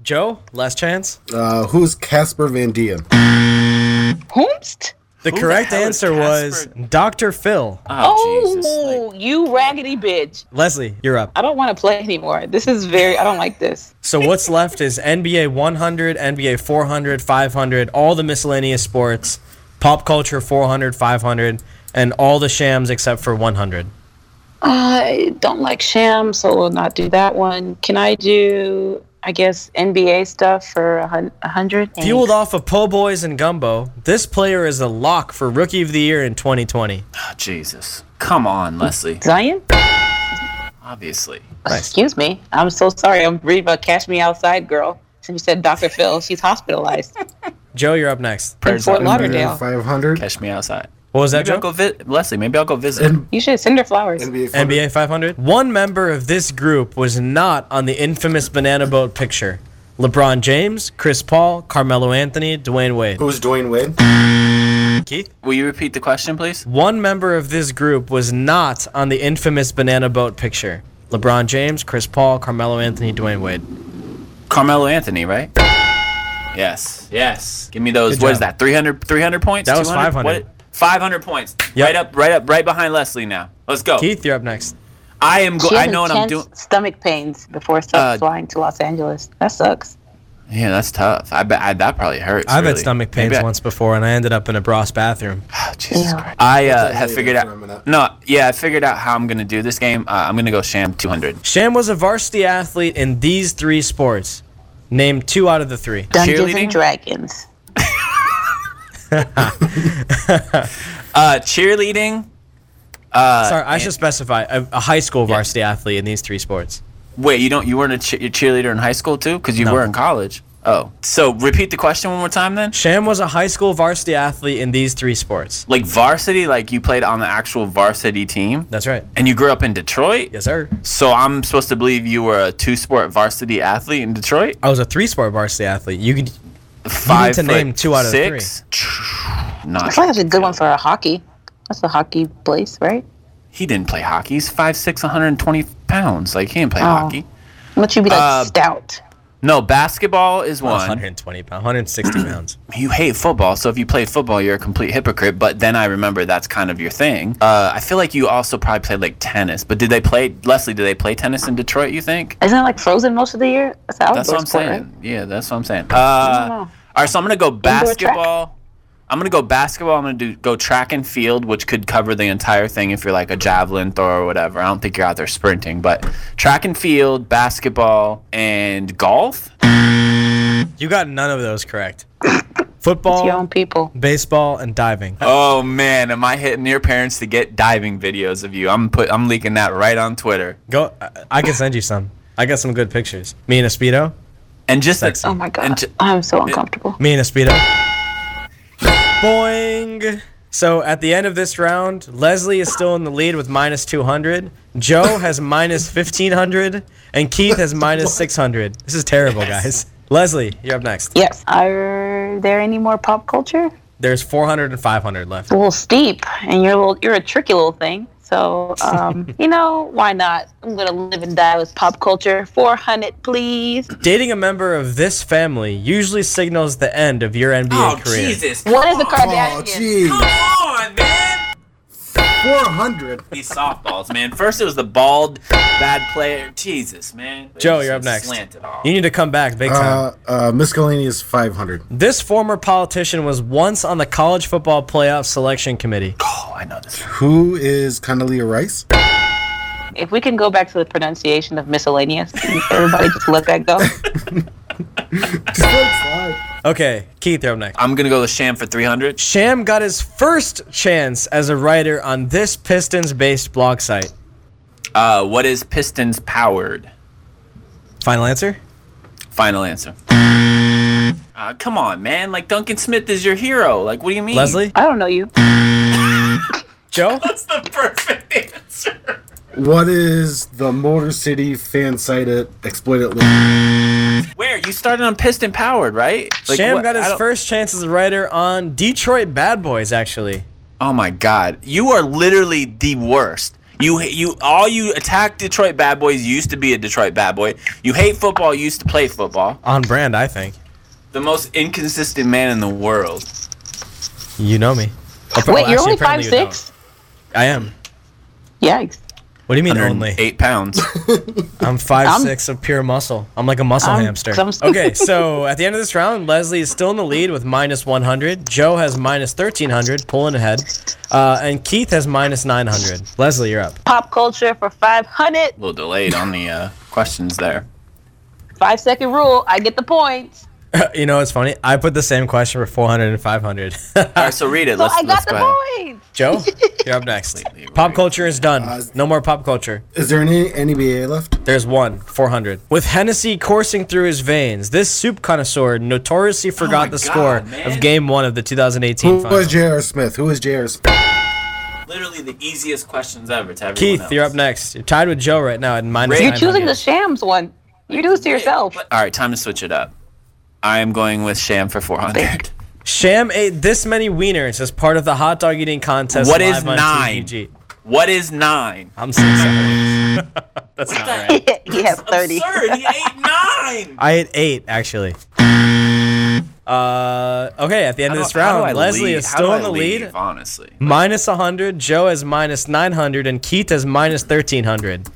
Joe, last chance. Uh, who's Casper Van Dien? Homst? The Who correct hell answer was Dr. Phil. Oh, oh Jesus! Oh, Like, you raggedy bitch. Leslie, you're up. I don't want to play anymore. This is very. I don't like this. So what's left is NBA 100, NBA 400, 500, all the miscellaneous sports, pop culture 400, 500, and all the shams except for 100. I don't like sham, so we'll not do that one. Can I do? I guess NBA stuff for a hundred. Fueled off of Po' Boys and Gumbo, this player is a lock for Rookie of the Year in 2020. oh, ah, Jesus! Come on, Leslie. Zion? Obviously. Excuse me. I'm so sorry. I'm reading about Cash Me Outside girl. Since you said Dr. Phil, she's hospitalized. Joe, you're up next. In Fort. Lauderdale. Five hundred. Catch me outside. What was that, Maybe I'll go vi- Leslie. Maybe I'll go visit. And You should send her flowers. NBA. 500. NBA 500. One member of this group was not on the infamous banana boat picture. LeBron James, Chris Paul, Carmelo Anthony, Dwyane Wade. Who's Dwyane Wade? Keith? Will you repeat the question, please? One member of this group was not on the infamous banana boat picture. LeBron James, Chris Paul, Carmelo Anthony, Dwyane Wade. Carmelo Anthony, right? Yes. Yes. Give me those. Good What is job. that? 300, 300 points? That was 500. What? 500 points. Yep. Right up, right up, right behind Leslie now. Let's go. Keith, you're up next. I am. Go- I know what I'm doing. Stomach pains before st- Uh, flying to Los Angeles. That sucks. Yeah, that's tough. I bet I, that probably hurts. I've had stomach pains I- once before, and I ended up in a Bros bathroom. Oh, Jesus Yeah. Christ. I uh, have figured for a minute. out. No, yeah, I figured out how I'm gonna do this game. Uh, I'm gonna go sham 200. Sham was a varsity athlete in these three sports. Name two out of the three. Dungeons and Dragons. Uh, cheerleading. Uh, Sorry, I should specify a, a high school varsity athlete in these three sports. Wait, you don't? You weren't a che- cheerleader in high school too? Because you No. were in college. Oh, so repeat the question one more time then. Sham was a high school varsity athlete in these three sports. Like varsity, like you played on the actual varsity team, That's right. and you grew up in Detroit. Yes, sir. So I'm supposed to believe you were a two-sport varsity athlete in Detroit. I was a three sport varsity athlete. You could Five to foot name two out of six. I Not. feel like that's a good one for a hockey. That's a hockey place, right? He didn't play hockey. He's five six, 120 pounds. Like he didn't play Oh. hockey. What you be like Uh, stout? No, basketball is one. 120 pounds, 160 pounds. you hate football, so if you play football, you're a complete hypocrite. But then I remember that's kind of your thing. Uh, I feel like you also probably played like tennis. But did they play Leslie? Did they play tennis in Detroit? You think? Isn't it like frozen most of the year? That's, That's what I'm sport, saying. right? Yeah, that's what I'm saying. don't Uh, know. All right, so I'm gonna go basketball. I'm gonna go basketball. I'm gonna do go track and field, which could cover the entire thing if you're like a javelin thrower or whatever. I don't think you're out there sprinting, but track and field, basketball, and golf. You got none of those correct. It's your own Football, people. baseball, and diving. Oh man, am I hitting your parents to get diving videos of you? I'm put I'm leaking that right on Twitter. Go. I, I can send you some. I got some good pictures. Me in a speedo. And just Sexy. Oh my god, And ju- I'm so uncomfortable. Me in a speedo. Boing. So at the end of this round, Leslie is still in the lead with minus 200. Joe has minus 1500, and Keith has minus 600. This is terrible, guys. Leslie, you're up next. Yes. Are there any more pop culture? There's 400 and 500 left. a little steep, and you're a little, you're a tricky little thing. So, um, you know, why not? I'm gonna live and die with pop culture. 400, please. Dating a member of this family usually signals the end of your NBA Oh career. Jesus! What is a Oh, Kardashian? jeez. Come on, man. Four hundred. These softballs, man. First it was the bald bad player. Jesus, man. Joe, you're up next. Slanted off. You need to come back big time. Uh, uh, miscellaneous five hundred. This former politician was once on the college football playoff selection committee. oh, I know this. Who is Condoleezza Rice? If we can go back to the pronunciation of miscellaneous, everybody just let that go. Just let it slide. Okay, Keith, you're up next. I'm gonna go with Sham for 300. Sham got his first chance as a writer on this Pistons based blog site. Uh, what is Pistons powered? Final answer? Final answer. Uh, come on, man. Like Duncan Smith is your hero. Like, what do you mean? Leslie? I don't know you. Joe? That's the perfect answer. What is the Motor City fan site at exploited? Link? Where you started on Piston powered, right? Like, Sham what- got his first chance as a writer on Detroit Bad Boys, actually. Oh my God, you are literally the worst. You you all you attack Detroit Bad Boys. You used to be a Detroit Bad Boy. You hate football. You used to play football. On brand, I think. The most inconsistent man in the world. You know me. Wait, actually, you're only five you don't. six. I am. Yikes. What do you mean only? Eight pounds. I'm five I'm- six of pure muscle. I'm like a muscle I'm- hamster. 'cause I'm- okay, so at the end of this round, Leslie is still in the lead with minus 100. Joe has minus 1300, pulling ahead, uh, and Keith has minus 900. Leslie, you're up. Pop culture for 500. A little delayed on the uh, questions there. Five second rule. I get the points. you know what's funny? I put the same question for 400 and 500. All right, so read it. Let's, I let's got the go ahead. point. Joe, you're up next. Pop culture is done. Uh, no more pop culture. Is there any NBA left? There's one, 400. With Hennessy coursing through his veins, this soup connoisseur notoriously oh forgot Oh the God, score man. of Game 1 of the 2018 Who was finals. J.R. Smith? Who is J.R. Smith? Literally the easiest questions ever to everyone Keith, else. you're up next. You're tied with Joe right now at minus You're You're choosing the Shams one. You do this to yourself. All right, time to switch it up. I am going with Sham for 400. Sham ate this many wieners as part of the hot dog eating contest. What is nine? TVG. What is nine? I'm so sorry. That's not right. he has 30. Absurd. He ate nine. I ate eight actually. Uh, okay, at the end of this How do I round, Leslie lead? is still in the lead, lead. Honestly, Minus 100, Joe has minus 900, and Keith has minus 1300.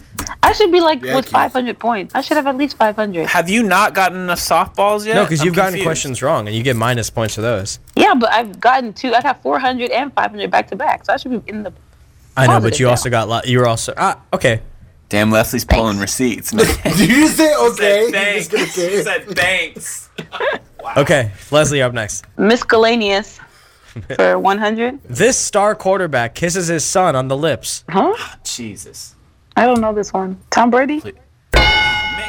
I should be like Yeah, with Keith. 500 points. I should have at least 500. have you not gotten enough softballs yet? No, because you've gotten questions wrong, and you get minus points for those. Yeah, but I've gotten two. I got 400 and 500 back to back. So I should be in the. I know, but you now. also got lo- you were also ah okay. Damn, Leslie's pulling receipts. Man. Did you say okay? Said You just gonna thanks. say She said thanks. Okay, Leslie up next. Miscellaneous for 100. This star quarterback kisses his son on the lips. Huh? Ah, Jesus. I don't know this one. Tom Brady? Man,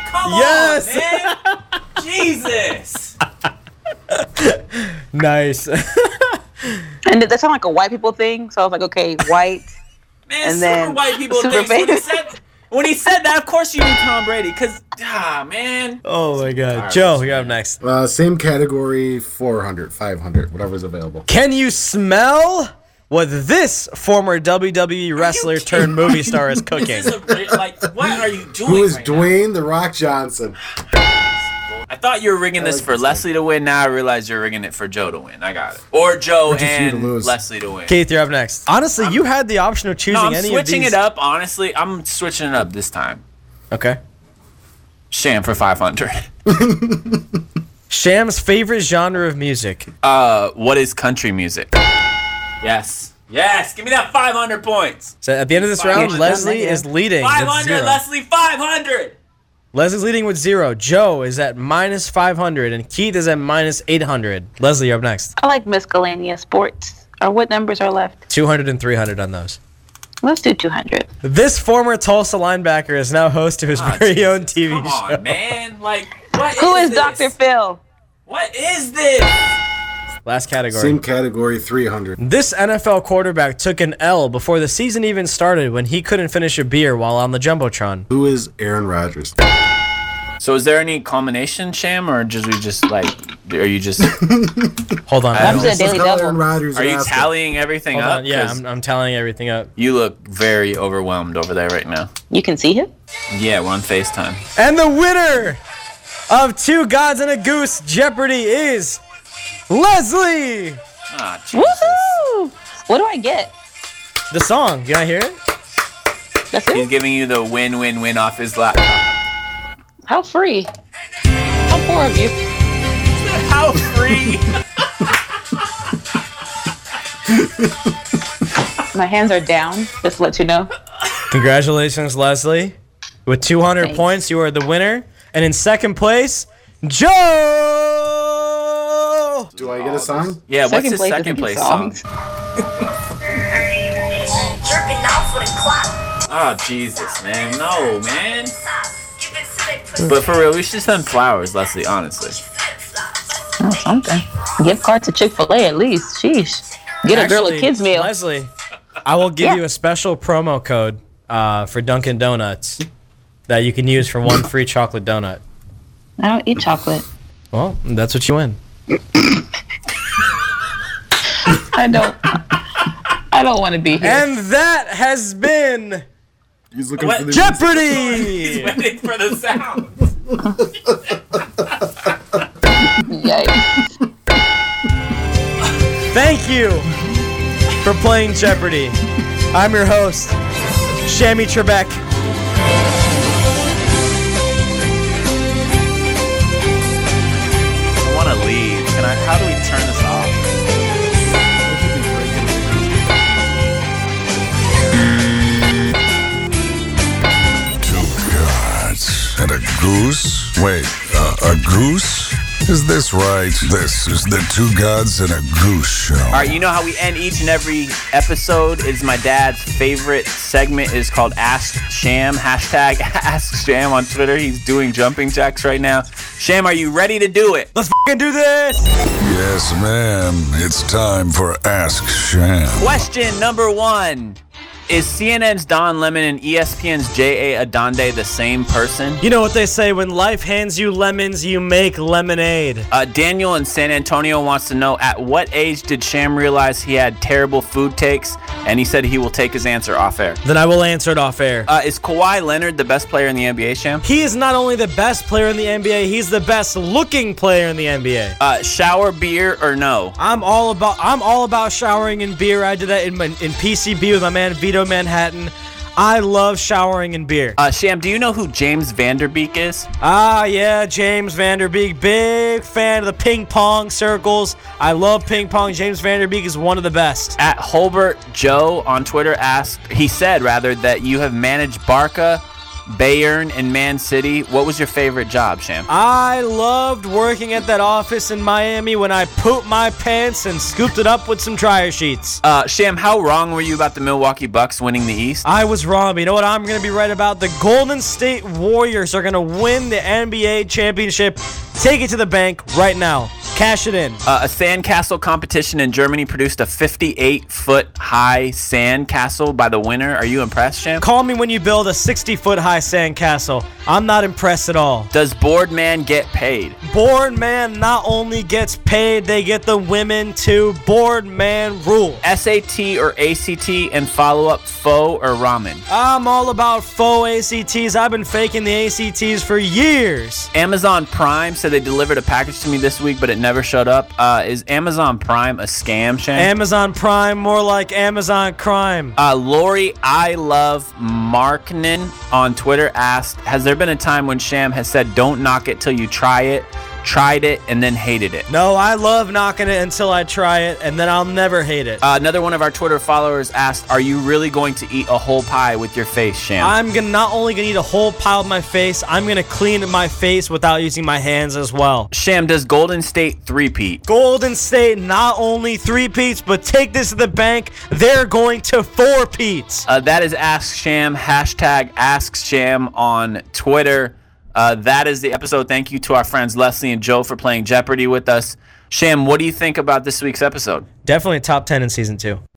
come Yes! on, man. Jesus. Nice. And that sounded like a white people thing. So I was like, okay, white. Man, And super then white people super things. When he said when he said that, of course you knew Tom Brady, cause ah man. oh my God, right, Joe, let's you're up next. Uh, same category, 400, 500, whatever's available. Can you smell what this former WWE wrestler turned movie star is cooking? This is a, like what are you doing? Who is right now? Dwayne The Rock Johnson? I thought you were rigging this like for Leslie to win. Now I realize you're rigging it for Joe to win. I got it. Or Joe Or just you to and lose. Leslie to win. Keith, you're up next. Honestly, you had the option of choosing any of these. No, I'm any switching of these. it up. Honestly, I'm switching it up this time. Okay. Sham for 500. Sham's favorite genre of music. Uh, what is country music? Yes. Yes. Give me that 500 points. So at the end of this round. Leslie is leading. 500. Leslie. 500. Leslie's leading with zero. Joe is at minus 500, and Keith is at minus 800. Leslie, you're up next. I like miscellaneous sports. Or what numbers are left? 200 and 300 on those. Let's do 200. This former Tulsa linebacker is now host to his Ah, very Jesus. own TV Come show. on, man. Like, what Who is this? Dr. Phil? What is this? Last category. Same category, 300. This NFL quarterback took an L before the season even started when he couldn't finish a beer while on the Jumbotron. Who is Aaron Rodgers? So, is there any combination, Sham, or just we just like, are you just Hold on. I I'm don't- to the Let's Daily call Double. Rodgers are you tallying everything Hold up? on. Yeah, 'Cause I'm, I'm tallying everything up. you look very overwhelmed over there right now. You can see him? Yeah, we're on Facetime. And the winner of Two Gods and a Goose Jeopardy is Leslie. Ah, Jesus. Woohoo! What do I get? The song. Can I hear it? That's He's giving you the win-win-win off his laptop. How free? How poor of you? How free? My hands are down, just to let you know. Congratulations, Leslie. With 200 Thanks. points, you are the winner. And in second place, Joe. Do I get a song? yeah, what's his place second place song? songs. Jerking off with a clock. Oh, Jesus, man. No, man. You can slip But for real, we should send flowers, Leslie, honestly. Oh, something. Gift card to Chick fil A at least. Sheesh. Get a girl a kid's meal. Leslie, I will give Yeah. you a special promo code uh, for Dunkin' Donuts that you can use for one free chocolate donut. I don't eat chocolate. Well, that's what you win. I don't. I don't want to be here. And that has been He's looking What? for the Jeopardy! Waiting for the sound. Yikes. Thank you for playing Jeopardy. I'm your host, Shammy Trebek. I want to leave. Can I? How do we turn this off? Goose. Wait, uh, a goose Is this right? This is the Two Gods and a Goose Show. All right, you know how we end each and every episode is my dad's favorite segment is called Ask Sham. Hashtag Ask Sham on Twitter. He's doing jumping jacks right now. Sham, are you ready to do it? Let's fucking do this. Yes, ma'am. It's time for Ask Sham. Question number one. Is CNN's Don Lemon and ESPN's J.A. Adande the same person? You know what they say: when life hands you lemons, you make lemonade. Uh, Daniel in San Antonio wants to know at what age did Sham realize he had terrible food takes? And he said he will take his answer off air. Then I will answer it off air. Uh, is Kawhi Leonard the best player in the NBA, Sham? He is not only the best player in the NBA, he's the best looking player in the NBA. Uh, shower beer or no? I'm all about I'm all about showering in beer. I did that in my, in PCB with my man Vito Manhattan. I love showering in beer. Uh, Sham, do you know who James Van Der Beek is? Ah, yeah, James Van Der Beek, big fan of the ping pong circles. I love ping pong. James Van Der Beek is one of the best. At Holbert Joe on Twitter asked, he said rather, that you have managed Barca, Bayern, and Man City. What was your favorite job, Sham? I loved working at that office in Miami when I pooped my pants and scooped it up with some dryer sheets. Uh, Sham, how wrong were you about the Milwaukee Bucks winning the East? I was wrong, but you know what I'm going to be right about? The Golden State Warriors are going to win the NBA championship. Take it to the bank right now. Cash it in. Uh, a sandcastle competition in Germany produced a 58 foot high sandcastle by the winner. Are you impressed, Sham? Call me when you build a 60 foot high sandcastle. I'm not impressed at all. Does Boardman get paid? Board man not only gets paid, they get the women too. Board man rule. SAT or ACT and follow up pho or ramen? I'm all about faux ACTs. I've been faking the ACTs for years. Amazon Prime said they delivered a package to me this week, but it never showed up. Uh, is Amazon Prime a scam, Shane? Amazon Prime, more like Amazon crime. uh, Lori, I love Marknan on Twitter asked, Has there been a time when Sham has said, Don't knock it till you try it, tried it, and then hated it? No, I love knocking it until I try it, and then I'll never hate it. Uh, another one of our Twitter followers asked, Are you really going to eat a whole pie with your face, Sham? I'm gonna not only gonna eat a whole pie of my face, I'm gonna clean my face without using my hands as well. Sham, does Golden State three-peat? Golden State not only three peats, but take this to the bank. They're going to four peats. Uh, that is Ask Sham, hashtag Ask Sham on Twitter. Uh, that is the episode. Thank you to our friends Leslie and Joe for playing Jeopardy with us. Sham, what do you think about this week's episode? Definitely top ten in season two.